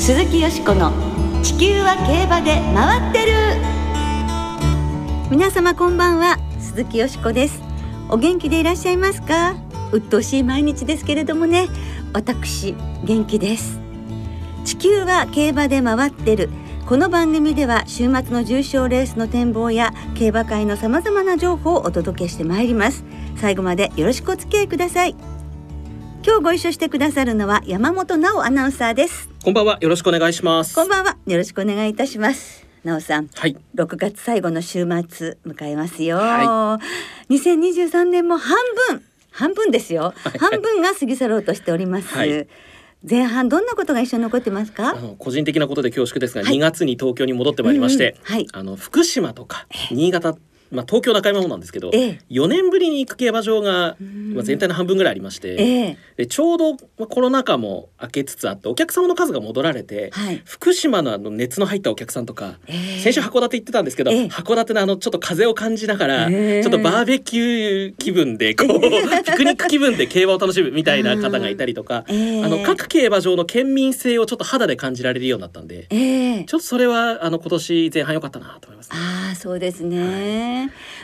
鈴木よしこの地球は競馬で回ってる。皆様こんばんは鈴木よしこです。お元気でいらっしゃいますか？鬱陶しい毎日ですけれどもね。私元気です。地球は競馬で回ってる。この番組では週末の重賞レースの展望や競馬会のさまざまな情報をお届けしてまいります。最後までよろしくお付き合いください。今日ご一緒してくださるのは山本直アナウンサーです。こんばんは。よろしくお願いします。こんばんは。よろしくお願いいたします。直さん。はい。6月最後の週末迎えますよ、は2023年も半分半分ですよ、はい。半分が過ぎ去ろうとしております、はい。前半どんなことが一緒に残ってますか？あの個人的なことで恐縮ですが、はい。2月に東京に戻ってまいりまして、うんうん。はい。あの福島とか新潟、まあ東京中山もなんですけど、ええ。4年ぶりに行く競馬場が、ん。まあ全体の半分ぐらいありまして、ええ。でちょうどまあコロナ禍も明けつつあってお客様の数が戻られて、はい。福島のあの熱の入ったお客さんとか、ええ。先週函館行ってたんですけど、ええ。函館のあのちょっと風を感じながら、ええ。ちょっとバーベキュー気分でこう、ピクニック気分で競馬を楽しむみたいな方がいたりとか、ええ。あの各競馬場の県民性をちょっと肌で感じられるようになったんで、ええ。ちょっとそれはあの今年前半良かったなと思います、ね。ああそうですね、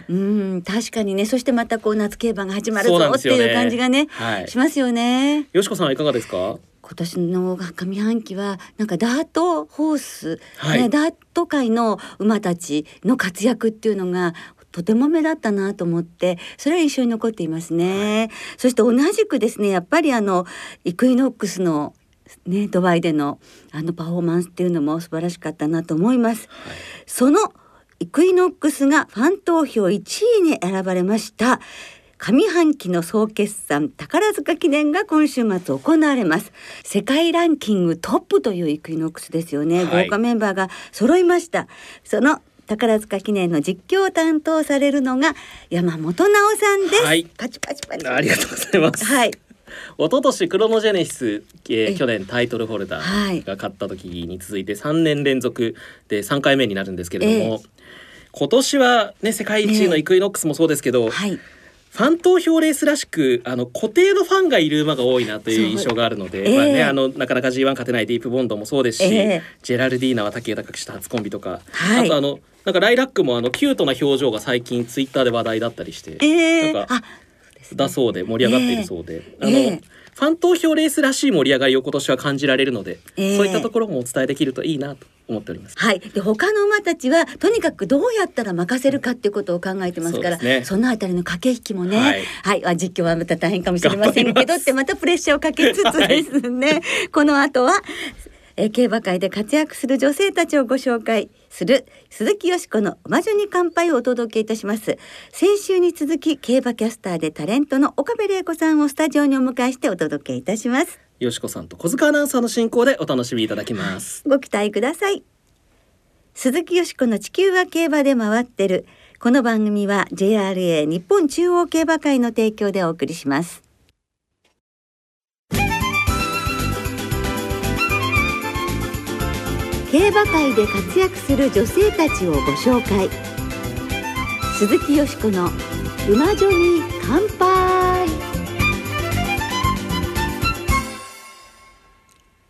うん確かにね。そしてまたこう夏競馬が始まるぞっていう感じがねはい。しますよね。よしこさんはいかがですか？今年の上半期はなんかダートホース、はい。ね、ダート界の馬たちの活躍っていうのがとても目立ったなと思ってそれは印象に残っていますね、そして同じくですねやっぱりあのイクイノックスのねドバイでのあのパフォーマンスっていうのも素晴らしかったなと思います。そのイクイノックスがファン投票1位に選ばれました。上半期の総決算宝塚記念が今週末行われます。世界ランキングトップというイクイノックスですよね、はい。豪華メンバーが揃いました。その宝塚記念の実況を担当されるのが山本直さんです、はい。パチパチパチ。ありがとうございます。はい。一昨年クロノジェネシス、ええー去年タイトルホルダはい。ーが勝った時に続いて3年連続で3回目になるんですけれども、今年はね世界一位のイクイノックスもそうですけど、はい。ファン投票レースらしくあの固定のファンがいる馬が多いなという印象があるので、ええ。まあね、あのなかなか G1 勝てないディープボンドもそうですし、ええ。ジェラルディーナは竹豊騎手と初コンビとか、はい。あとあのなんかライラックもあのキュートな表情が最近ツイッターで話題だったりして、えー、なんかあだそうで盛り上がっているそうで、あの、ええファン投票レースらしい盛り上がりを今年は感じられるので、ええ。そういったところもお伝えできるといいなと思っております。はい、で他の馬たちはとにかくどうやったら任せるかっていうことを考えてますからそね。のあたりの駆け引きもねははい。い、あ実況はまた大変かもしれませんけどってまたプレッシャーをかけつつですね、この後はえー競馬界で活躍する女性たちをご紹介する鈴木よしこの魔女に乾杯をお届けいたします。先週に続き競馬キャスターでタレントの岡部玲子さんをスタジオにお迎えしてお届けいたしますよしこさんと小塚アナウンサーの進行でお楽しみいただきます。ご期待ください。鈴木よしこの地球は競馬で回ってる。この番組は JRA 日本中央競馬会の提供でお送りします。競馬界で活躍する女性たちをご紹介。鈴木よしこの馬女に乾杯。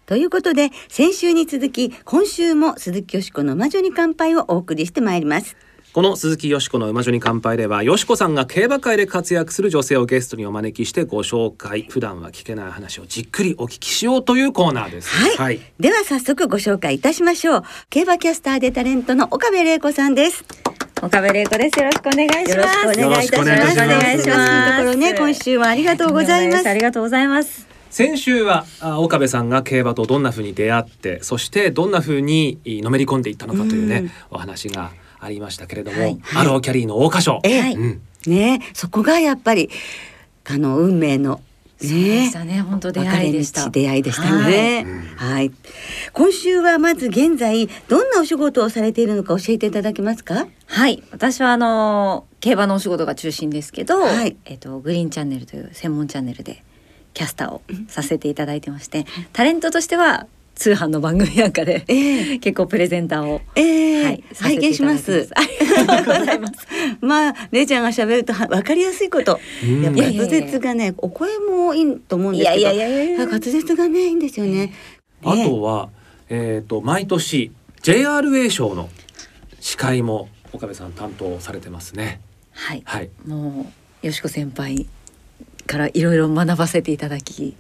ということで先週に続き今週も鈴木よしこの魔女に乾杯をお送りしてまいります。この鈴木よしこの馬女に乾杯ではよしこさんが競馬界で活躍する女性をゲストにお招きしてご紹介普段は聞けない話をじっくりお聞きしようというコーナーです。はい、では早速ご紹介いたしましょう。競馬キャスターでタレントの岡部玲子さんです。岡部玲子です。よろしくお願いします。よろしくお願いいたします。よろしくお願いします。お願いします。ところね今週はありがとうございます。ありがとうございます。先週はあ岡部さんが競馬とどんな風に出会ってそしてどんな風にいのめり込んでいったのかというね、うんお話がありましたけれども、はいアローキャリーの桜花賞、ええうん、ねそこがやっぱりあの運命のそうでねしたね。本当出会いでした。出会いでしたね。はい、今週はまず現在どんなお仕事をされているのか教えていただけますか？はい。私はあの競馬のお仕事が中心ですけど、はいえっとグリーンチャンネルという専門チャンネルでキャスターをさせていただいてまして、タレントとしては通販の番組なんかで、ええ結構プレゼンターを。ええはい拝見します。ありがとうございます。まあ、れいちゃんが喋るとは分かりやすいこと。うんやっぱ滑舌がね、お声もいいと思うんですけど。いやいやいや滑舌がね、いいんですよね。あねとはえっ、と毎年 JRA 賞の司会も岡部さん担当されてますね。はいはい。もうよしこ先輩からいろいろ学ばせていただき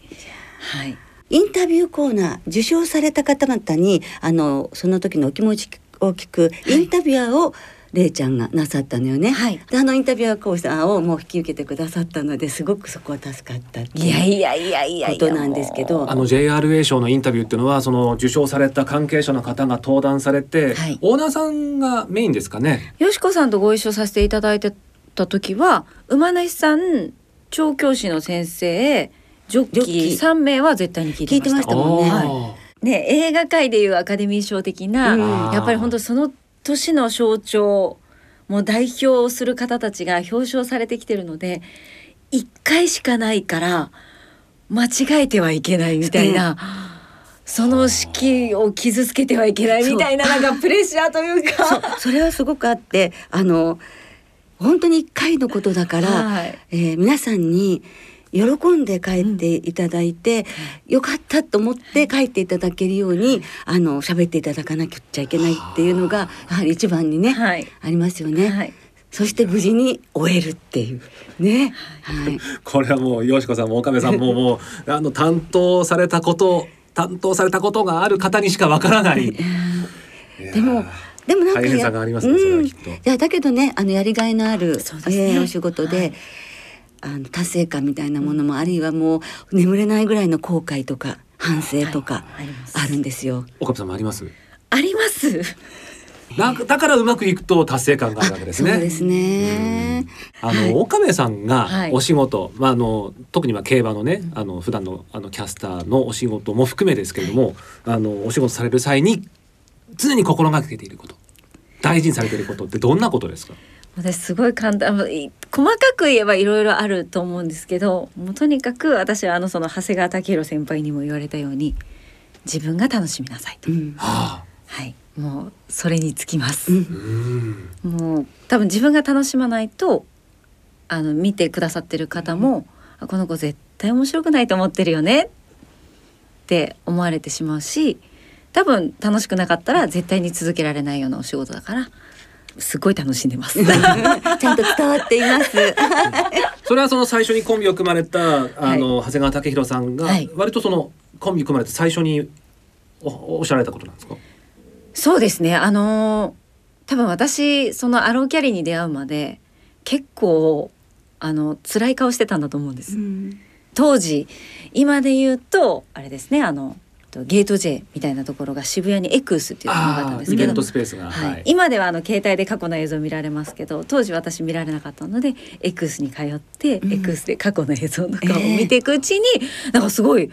はい。インタビューコーナー受賞された方々にあのその時のお気持ちを聞くインタビュアーを、れいちゃんがなさったのよね。はい。であのインタビュアー講師さんをもう引き受けてくださったのですごくそこは助かったいやいやいやいやことなんですけど。あの JRA 賞のインタビューっていうのはその受賞された関係者の方が登壇されて、はい。オーナーさんがメインですかね？よしこさんとご一緒させていただいてた時は馬主さん調教師の先生ジョッキー3名は絶対に聞いてました。もんね。あね映画界でいうアカデミー賞的な、うん。やっぱり本当その年の象徴もう代表をする方たちが表彰されてきてるので1回しかないから間違えてはいけないみたいな。その式を傷つけてはいけないみたいななんかプレッシャーというか。それはすごくあってあの本当に一回のことだから、はい。えー皆さんに喜んで帰っていただいて、よかったと思って帰っていただけるように、あの喋っていただかなきゃいけないっていうのがやはり一番にね、はい。ありますよね。はい。そして無事に終えるっていうね。はい。これはもうよしこさんも岡部さんももう あの担当されたこと担当されたことがある方にしかわからない。でもでもなんかや大変さがありますねそれはきっと。いやだけどねあのやりがいのある、そうですね。えーお仕事で、はい。あの達成感みたいなものも、あるいはもう眠れないぐらいの後悔とか反省とかはい。あるんですよ。岡部さんもあります？あります。だだからうまくいくと達成感があるわけですね。そうですね。あの、岡部さんがはい。お仕事、まああの特には競馬のね、あの普段のあのキャスターのお仕事も含めですけれども、あのお仕事される際に常に心がけていること、大事にされていることってどんなことですか？私すごい簡単細かく言えばいろいろあると思うんですけどもうとにかく私はあのその長谷川武宏先輩にも言われたように自分が楽しみなさいと、うん。はあ。はいもうそれにつきます、うんうん。もう多分自分が楽しまないとあの見てくださってる方も、あこの子絶対面白くないと思ってるよねって思われてしまうし多分楽しくなかったら絶対に続けられないようなお仕事だからすごい楽しんでます。ちゃんと伝わっています。それはその最初にコンビを組まれたあの、長谷川武宏さんが、はい割とそのコンビ組まれて最初におおっしゃられたことなんですか？そうですねあのー多分私そのアローキャリーに出会うまで結構あの辛い顔してたんだと思うんです、うん当時今で言うとあれですねあのゲート J みたいなところが渋谷にエクースっていうのがあったんですけど。今ではあの携帯で過去の映像見られますけど当時私見られなかったのでエクースに通って、うんエクースで過去の映像とかを見ていくうちに、なんかすごい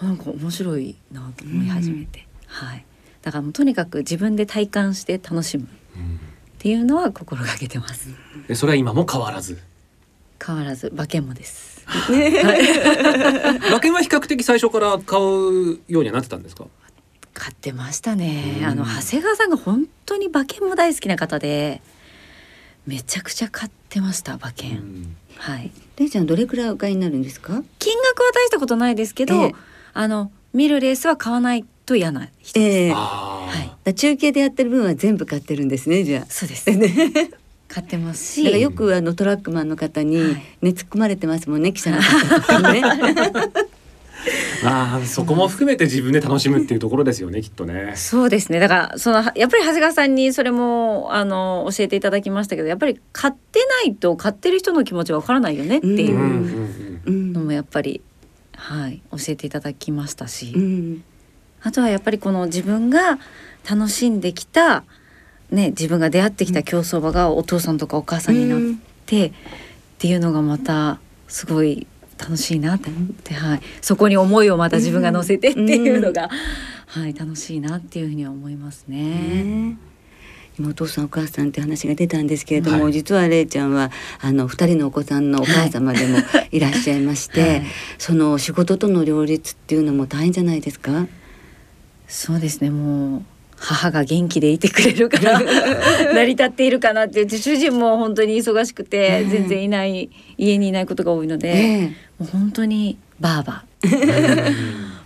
なんか面白いなと思い始めて、はい、だからもうとにかく自分で体感して楽しむっうんていうのは心がけてます。でそれは今も変わらず？変わらず馬券もです。馬券は比較的最初から買うようにはなってたんですか？買ってましたね。うん。あの長谷川さんが本当に馬券も大好きな方でめちゃくちゃ買ってました馬券、うん。はい。れいちゃんどれくらいお買いになるんですか？金額は大したことないですけど、ええ。あの見るレースは買わないと嫌な人です、ええ。ああ、はい。だ中継でやってる分は全部買ってるんですねじゃあ。そうです買ってますし。だからよくあのトラックマンの方にはい。ね突っ込まれてますもんね記者の方ね。ああ、そこも含めて自分で楽しむっていうところですよね、きっとね。そうですね。だからそのやっぱり長谷川さんにそれもあの教えていただきましたけどやっぱり買ってないと買ってる人の気持ちわからないよねっていうのもやっぱり、はい、教えていただきましたし、うん。あとはやっぱりこの自分が楽しんできた、ね、自分が出会ってきた競走馬がお父さんとかお母さんになって、っていうのがまたすごい楽しいなって思って、はい、そこに思いをまた自分が乗せてっていうのが、はい、楽しいなっていうふうには思いますね。ね。今お父さんお母さんって話が出たんですけれども、はい。実はれいちゃんはあの二人のお子さんのお母様でもいらっしゃいまして、はい。その仕事との両立っていうのも大変じゃないですか？そうですねもう母が元気でいてくれるから 成り立っているかなって主人も本当に忙しくて、ええ全然いない家にいないことが多いので、ええ。もう本当にバーバ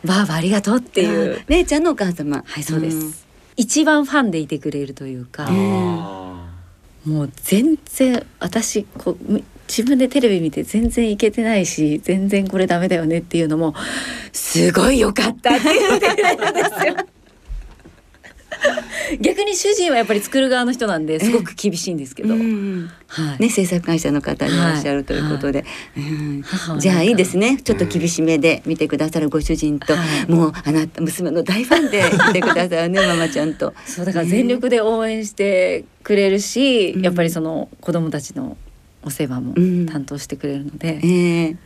ばあばありがとうっていう、うんれいちゃんのお母様。はいそうです、一番ファンでいてくれるというか、あもう全然私こうみ自分でテレビ見て全然いけてないし全然これダメだよねっていうのもすごい良かったって言ってくれるんですよ。逆に主人はやっぱり作る側の人なんですごく厳しいんですけど、うんはい、ね制作会社の方いらっしゃるということで、はなん。かじゃあいいですね。ちょっと厳しめで見てくださるご主人と、はい。もうあなた娘の大ファンで見てくださるね ママちゃんと。そうだから全力で応援してくれるし、うん。やっぱりその子供たちのお世話もうん。担当してくれるので、えー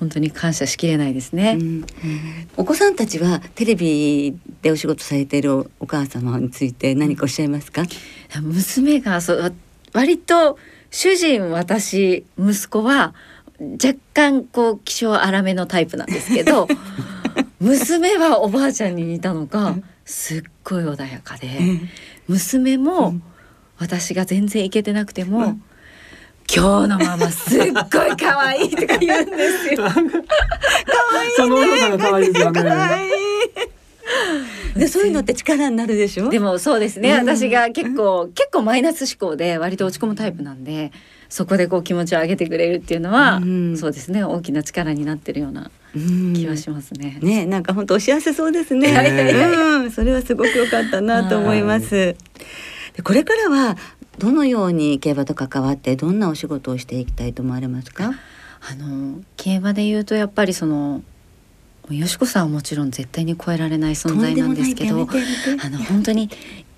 本当に感謝しきれないですね。うん。お子さんたちはテレビでお仕事されているお母様について何かおっしゃいますか、娘がそ割と主人私息子は若干こう気性荒めのタイプなんですけど 娘はおばあちゃんに似たのがすっごい穏やかで娘も私が全然イケてなくても、うん今日のママすっごい可愛いとか言うんですよ。そのお父さんが可愛いですよね。でそういうのって力になるでしょ？でもそうですね、うん私が結構結構マイナス思考で割と落ち込むタイプなんでそこでこう気持ちを上げてくれるっていうのは、うんそうですね大きな力になってるようなうん気はしますね。ねなんか本当お幸せそうですね。ねうん、それはすごく良かったなと思います。でこれからはどのように競馬と関わってどんなお仕事をしていきたいと思われますか？あの競馬で言うとやっぱりそのよしこさんはもちろん絶対に超えられない存在なんですけどあの本当に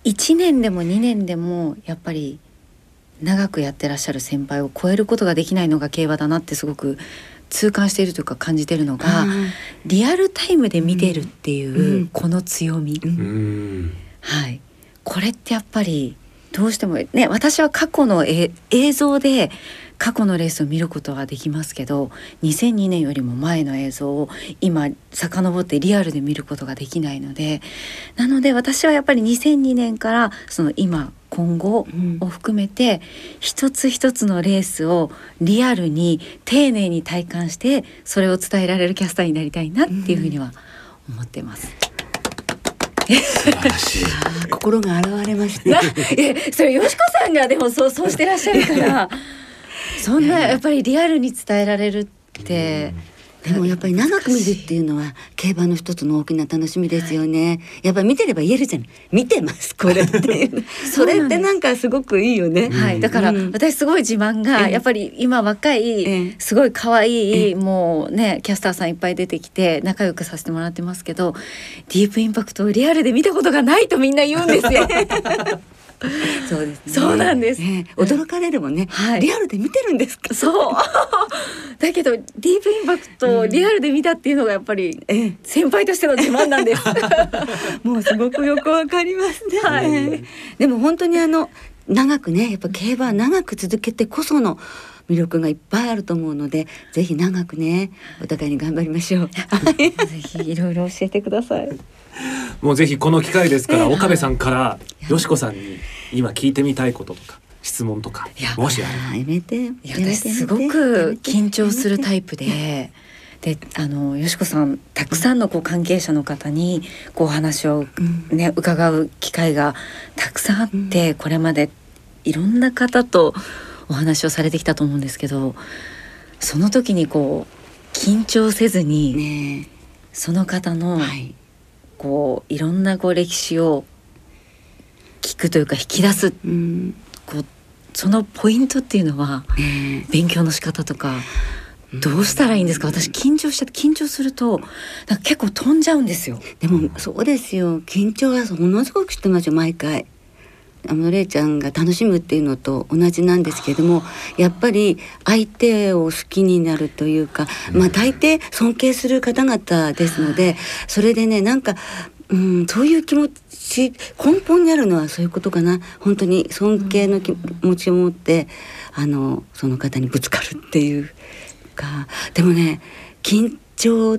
1年でも2年でもやっぱり長くやってらっしゃる先輩を超えることができないのが競馬だなってすごく痛感しているというか感じているのが、うんリアルタイムで見てるっていう、うん。この強み、うんうん。はい、これってやっぱりどうしてもね私は過去のえ映像で過去のレースを見ることはできますけど2002年よりも前の映像を今遡ってリアルで見ることができないのでなので私はやっぱり2002年からその今今後うんを含めて一つ一つのレースをリアルに丁寧に体感してそれを伝えられるキャスターになりたいなっていうふうには思ってます。素晴らしい。心が現れましなた。えそれよしこさんがでもそうそうしてらっしゃるからそんなやっぱりリアルに伝えられるってでもやっぱり長く見るっていうのは競馬の一つの大きな楽しみですよね。やっぱり見てれば言えるじゃない。見てますこれって。それってなんかすごくいいよね。はい、だからうん私すごい自慢がええやっぱり今若えいえすごい可愛ええいもうねキャスターさんいっぱい出てきて仲良くさせてもらってますけどディープインパクトをリアルで見たことがないとみんな言うんですよ。そうですね。そうなんですね驚かれるもんね。はいリアルで見てるんですか？そう だけどディープインパクトをリアルで見たっていうのがやっぱりええ、先輩としての自慢なんです。もうすごくよくわかりますね。はいでも本当にあの長くね、やっぱ競馬は長く続けてこその魅力がいっぱいあると思うので、ぜひ長くね、お互いに頑張りましょう。ぜひいろいろ教えてください。もうぜひこの機会ですから 岡部さんからよしこさんに今聞いてみたいこととか質問とかいやもしあれやめて。私すごく緊張するタイプで。であのよしこさんたくさんのこう関係者の方にこうお話をうんね伺う機会がたくさんあって、これまでいろんな方とお話をされてきたと思うんですけどその時にこう緊張せずに、ねその方のはい。こういろんなこう歴史を聞くというか引き出すうん。こうそのポイントっていうのはね勉強の仕方とかどうしたらいいんですか？私緊張しちゃって緊張すると結構飛んじゃうんですよ。でもそうですよ。緊張はものすごくしてますよ毎回。あのれいちゃんが楽しむっていうのと同じなんですけれどもやっぱり相手を好きになるというか、まあ大抵尊敬する方々ですのでそれでねなんか、うん、そういう気持ち根本にあるのはそういうことかな。本当に尊敬の気持ちを持ってあのその方にぶつかるっていうか。でもね緊張っ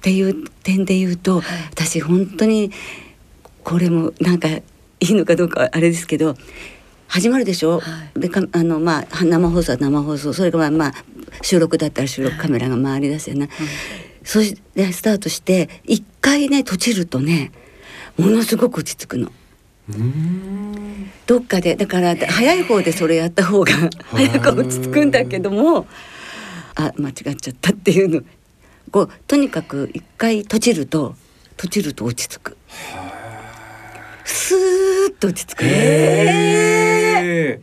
ていう点で言うと、私本当にこれもなんかいいのかどうかはあれですけど始まるでしょ、はでかあのまあ生放送は生放送。それがまあまあ収録だったら収録カメラが回りだすよね、そしてスタートして一回ね閉じるとねものすごく落ち着くの。どっかでだから早い方でそれやった方が早く落ち着くんだけどもあ間違っちゃったっていうの。こうとにかく一回閉じると閉じると落ち着くスーッと落ち着く。へ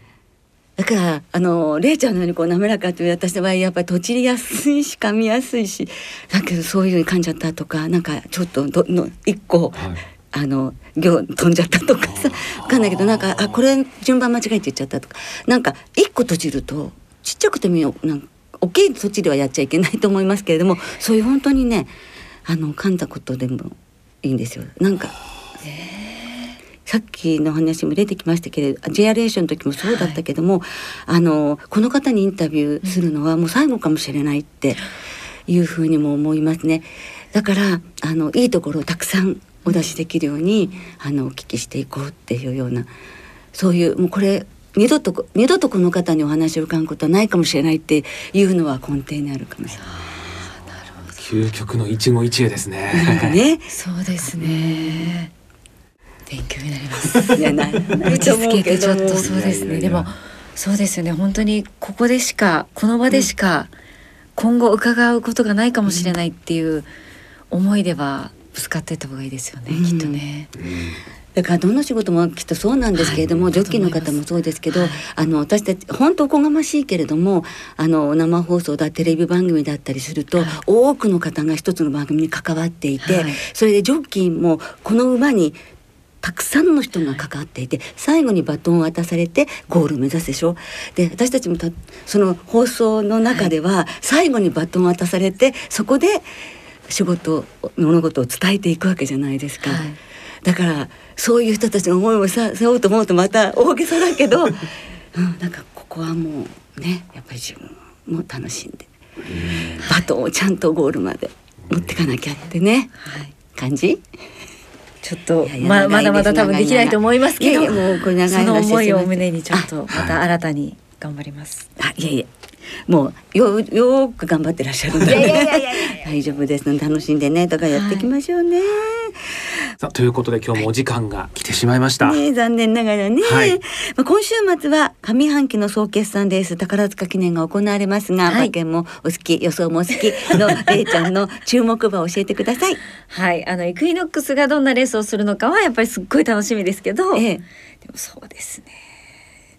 だからあのれいちゃんのようにこう滑らかという私の場合やっぱり閉じやすいし噛みやすいしだけどそういうふうに噛んじゃったとかなんかちょっとどの一個ーはい。あの行飛んじゃったとかさわかんないけどなんかあこれ順番間違えて言っちゃったとかなんか一個閉じるとちっちゃくてもなんか大きいそっちではやっちゃいけないと思いますけれどもそういう本当にねあの噛んだことでもいいんですよ。なんかさっきの話も出てきましたけれど JRA の時もそうだったけども、あのこの方にインタビューするのはもう最後かもしれないっていうふうにも思いますね。だからあのいいところをたくさんお出しできるように、あのお聞きしていこうっていうようなそういうもうこれ二度とこ二度とこの方にお話を伺うことはないかもしれないっていうのは根底にあるかもしれない。究極の一期一会ですなんかね。ねそうですね。勉強になります。いやなな打ちいちょっとそうですね。でもそうですよね。本当にここでしかこの場でしか今後伺うことがないかもしれないっていう思いではぶつかってた方がいいですよね。うんきっとね。だからどの仕事もきっとそうなんですけれども、はいジョッキーの方もそうですけど、はいあの私たち本当おこがましいけれどもあの生放送だテレビ番組だったりすると、はい多くの方が一つの番組に関わっていて、はいそれでジョッキーもこの馬にたくさんの人が関わっていて、最後にバトンを渡されてゴールを目指すでしょ？で私たちもたその放送の中では最後にバトンを渡されてそこで仕事物事を伝えていくわけじゃないですか。はい。だからそういう人たちの思いをさ背負うと思うとまた大げさだけど、うん、なんかここはもうねやっぱり自分も楽しんでバトンをちゃんとゴールまで持ってかなきゃってね。はい。感じ？ちょっとままだまだ多分できないと思いますけど、もうこれ長そのい話です思いを胸にちょっとまた新たに頑張ります。あいやいやもうよよーく頑張ってらっしゃるんで 大丈夫です。楽しんでねとかやっていきましょうね、さあということで今日もお時間が来てしまいました。ねえ残念ながらね、はいまあ、今週末は上半期の総決算レース宝塚記念が行われますが、はい馬券もお好き予想もお好きのれいちゃんの注目馬を教えてください。はい、あのイクイノックスがどんなレースをするのかはやっぱりすっごい楽しみですけど、ええでもそうですね。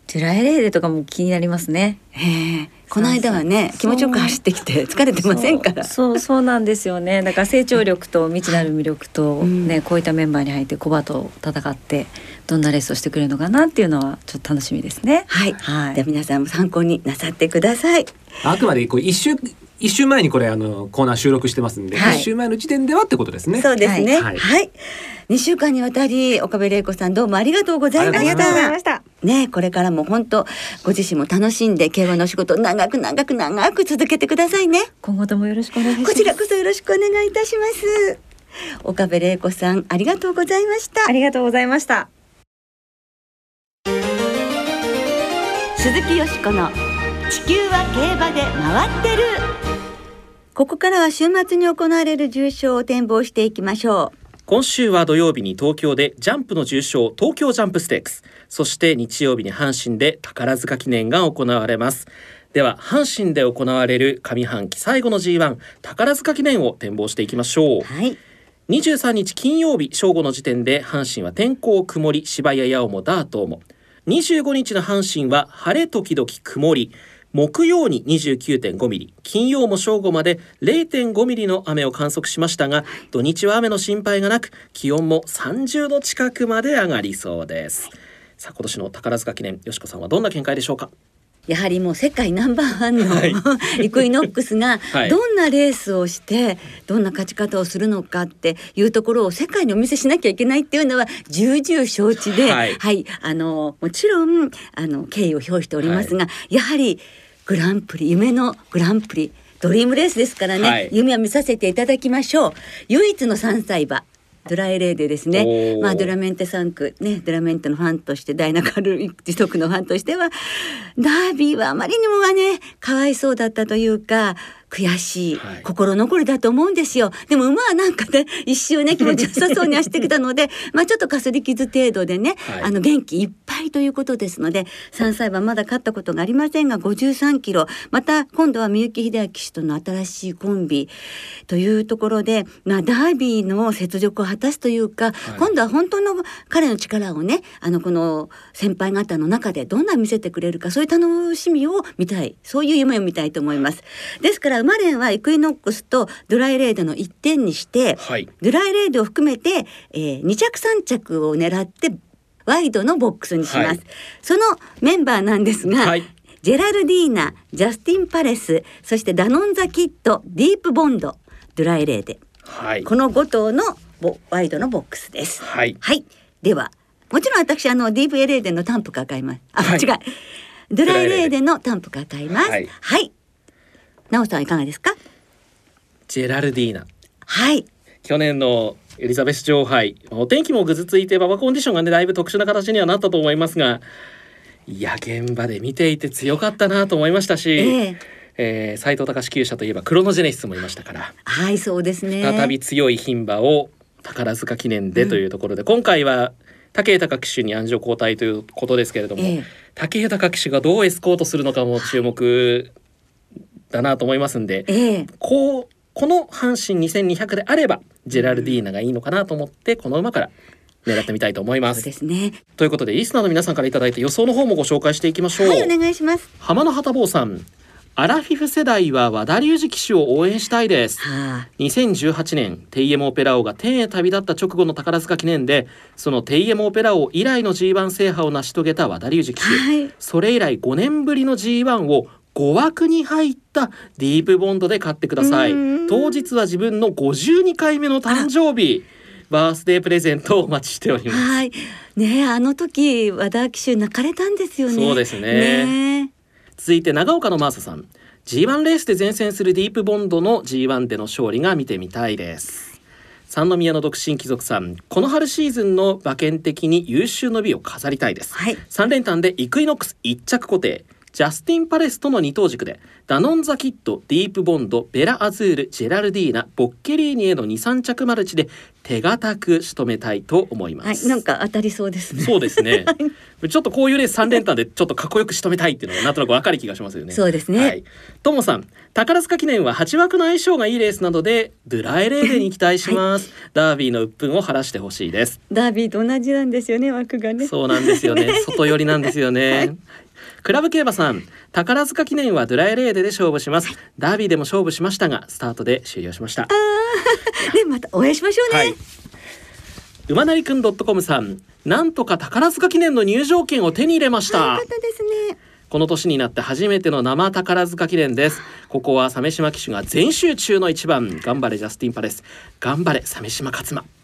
ジュライレーデとかも気になりますね。ええこの間はね気持ちよく走ってきて疲れてませんから。そうそうそうなんですよね。だから成長力と未知なる魅力とうんね、こういったメンバーに入ってコバと戦ってどんなレースをしてくれるのかなっていうのはちょっと楽しみですね。はい、はいでは皆さんも参考になさってください。あくまでこう一週一週前にこれあのコーナー収録してますんで、一、はい週前の時点ではってことですね。そうですね。は。はいいはい二週間にわたり岡部玲子さんどうもありがとうございましありがとうございた。ねこれからも本当ご自身も楽しんで競馬のお仕事長く長く長く続けてくださいね。今後ともよろしくお願いします。こちらこそよろしくお願いいたします。岡部玲子さんありがとうございましたあ。りがとうございました。鈴木よしこの地球は競馬で回ってる。ここからは週末に行われる重賞を展望していきましょう。今週は土曜日に東京でジャンプの重賞東京ジャンプステークス。そして日曜日に阪神で宝塚記念が行われます。では阪神で行われる上半期最後の G1 宝塚記念を展望していきましょう。はい。23日金曜日正午の時点で阪神は天候曇り芝や八尾もダートも25日の阪神は晴れ時々曇り木曜に29.5ミリ金曜も正午まで0.5ミリの雨を観測しましたが土日は雨の心配がなく気温も30度近くまで上がりそうです。さあ今年の宝塚記念よしこさんはどんな見解でしょうか？やはりもう世界ナンバーワンの、はい。イクイノックスがはい。どんなレースをしてどんな勝ち方をするのかっていうところを世界にお見せしなきゃいけないっていうのは重々承知で、ははい。い、あのもちろんあの敬意を表しておりますが、やはりグランプリ夢のグランプリドリームレースですからね、はい。夢を見させていただきましょう。唯一の3歳馬ドライレーデですね。まあドラメンテ3区ねドラメンテのファンとしてダイナカル時速のファンとしてはダービーはあまりにもがねかわいそうだったというか悔しい、はい。心残りだと思うんですよ。でも馬はなんかね 一周ね気持ちよさそうに走ってきたので まあちょっとかすり傷程度でね、はい。あの元気いっぱいということですので3歳馬まだ勝ったことがありませんが53キロ。また今度は三幸秀明騎手との新しいコンビというところで、まあ、ダービーの雪辱を果たすというか、今度は本当の彼の力をねあのこの先輩方の中でどんな見せてくれるかそういう楽しみを見たい。そういう夢を見たいと思います。ですから馬連はイクイノックスとドライレードの1点にして、はいドライレードを含めて、えー、2着3着を狙ってワイドのボックスにします。はいそのメンバーなんですが、はいジェラルディーナ、ジャスティン・パレス、そしてダノン・ザ・キッド、ディープ・ボンド、ドライレーで、はいこの5頭のボワイドのボックスです。はいはい。では、もちろん私、あの、ディープ・エレーデのタンプカー買います。あ、はい違う。ドライレーデのタンプカー買います。ははいい。なおさんいかがですか？ジェラルディーナ。はい。去年のエリザベス女王杯。お天気もぐずついて馬場コンディションがねだいぶ特殊な形にはなったと思いますがいや現場で見ていて強かったなと思いましたし、ええ。えー斉藤隆厩舎といえばクロノジェネシスもいましたからはい、そうですね。再び強い牝馬を宝塚記念でというところで、今回は武豊騎手に安城交代ということですけれども、ええ。武豊騎手がどうエスコートするのかも注目だなと思いますんで、ええこうこの阪神2200であればジェラルディーナがいいのかなと思ってこの馬から狙ってみたいと思いまそうす。ですね。ということでリスナーの皆さんからいただいた予想の方もご紹介していきましょう。はい、お願いします。浜野旗坊さんアラフィフ世代は和田龍二騎手を応援したいです。はあ、2018年テイエムオペラ王が天へ旅立った直後の宝塚記念でそのテイエムオペラ王以来の G1 制覇を成し遂げた和田龍二騎手、はいそれ以来5年ぶりの G1 を5枠に入ったディープボンドで勝ってください。うん。当日は自分の52回目の誕生日。バースデープレゼントをお待ちしております。はい。ねえ、あの時、和田騎手泣かれたんですよね。そうですね。ね。続いて長岡のマーサさん。G1 レースで前線するディープボンドの G1 での勝利が見てみたいです。三宮の独身貴族さん。この春シーズンの馬券的に優秀の美を飾りたいです、はい。3連単でイクイノックス1着固定ジャスティン・パレスとの二等軸でダノン・ザ・キッドディープ・ボンドベラ・アズールジェラルディーナボッケリーニへの23着マルチで手堅く仕留めたいと思います、はい、なんか当たりそうですね。そうですね。ちょっとこういうレース3連単でちょっとかっこよく仕留めたいっていうのがなんとなくわかる気がしますよね。そうですねはい。ともさん、宝塚記念は8枠の相性がいいレースなのでドゥライレーデに期待します。ダービーの鬱憤を晴らしてほしいです。ダービーと同じなんですよね、枠がね。そうなんですよね。外寄りなんですよね。クラブ競馬さん、宝塚記念はドゥライレーデで勝負します。ダービーでも勝負しましたが、スタートで終了しました。で、またお会いしましょうね。はい。馬なりくん .com さん、なんとか宝塚記念の入場券を手に入れました。よかったですね。この年になって初めての生宝塚記念です。ここは鮫島騎手が全集中の一番。頑張れジャスティンパレス。頑張れ鮫島勝馬。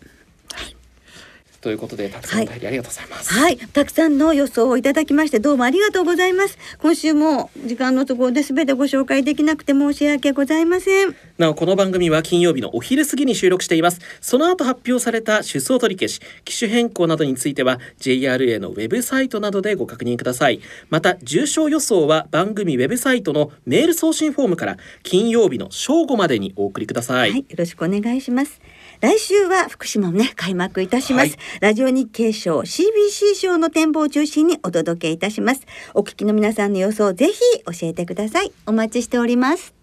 はいということでたくさんお便りありがとうございます。はい、たくさんの予想をいただきましてどうもありがとうございます。今週も時間の都合で全てご紹介できなくて申し訳ございません。なおこの番組は金曜日のお昼過ぎに収録しています。その後発表された出走取り消し、機種変更などについては JRA のウェブサイトなどでご確認ください。また重症予想は番組ウェブサイトのメール送信フォームから金曜日の正午までにお送りくださ。はいい、よろしくお願いします。来週は福島もね開幕いたします、はい。ラジオ日経賞 CBC 賞の展望を中心にお届けいたします。お聞きの皆さんの予想ぜひ教えてください。お待ちしております。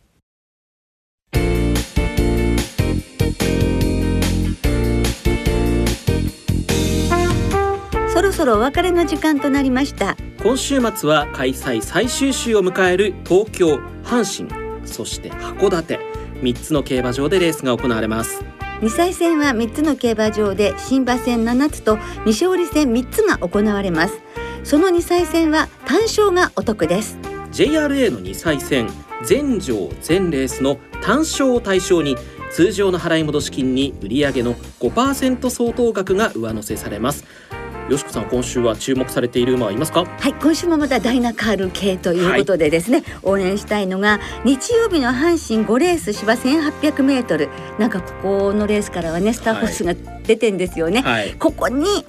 そろそろお別れの時間となりました。今週末は開催最終週を迎える東京阪神そして函館。3つの競馬場でレースが行われます2歳戦は3つの競馬場で新馬戦7つと西織戦3つが行われます。その2歳戦は単勝がお得です。JRA の2歳戦全場全レースの単勝を対象に通常の払い戻し金に売上の5%相当額が上乗せされます。よしこさん今週は注目されている馬はいますか？はい今週もまたダイナカール系ということでですね、応援したいのが日曜日の阪神5レース芝1800メートル。なんかここのレースからはねスターホースが出てんですよね、はい。ここに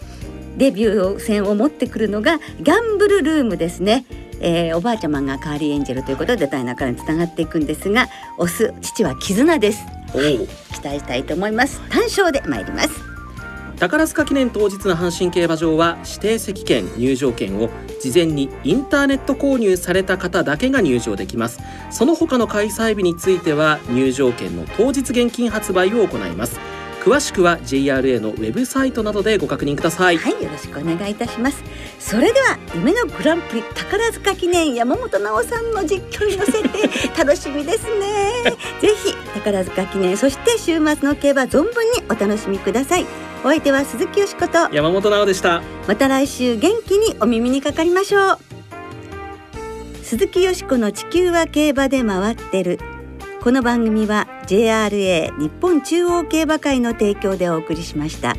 デビュー戦を持ってくるのがギャンブルルームですね。えー、おばあちゃまがカーリーエンジェルということでダイナからにつながっていくんですがオス父は絆です。おお期待したいと思います。単勝で参ります宝塚記念当日の阪神競馬場は指定席券入場券を事前にインターネット購入された方だけが入場できます。その他の開催日については入場券の当日現金発売を行います。詳しくは JRA のウェブサイトなどでご確認ください。はいよろしくお願いいたします。それでは夢のグランプリ宝塚記念山本直さんの実況に乗せて 楽しみですね。ぜひ宝塚記念そして週末の競馬存分にお楽しみくださいお相手は鈴木よしこと。山本直でした。また来週元気にお耳にかかりましょう。鈴木よしこの地球は競馬で回ってる。この番組は JRA 日本中央競馬会の提供でお送りしました。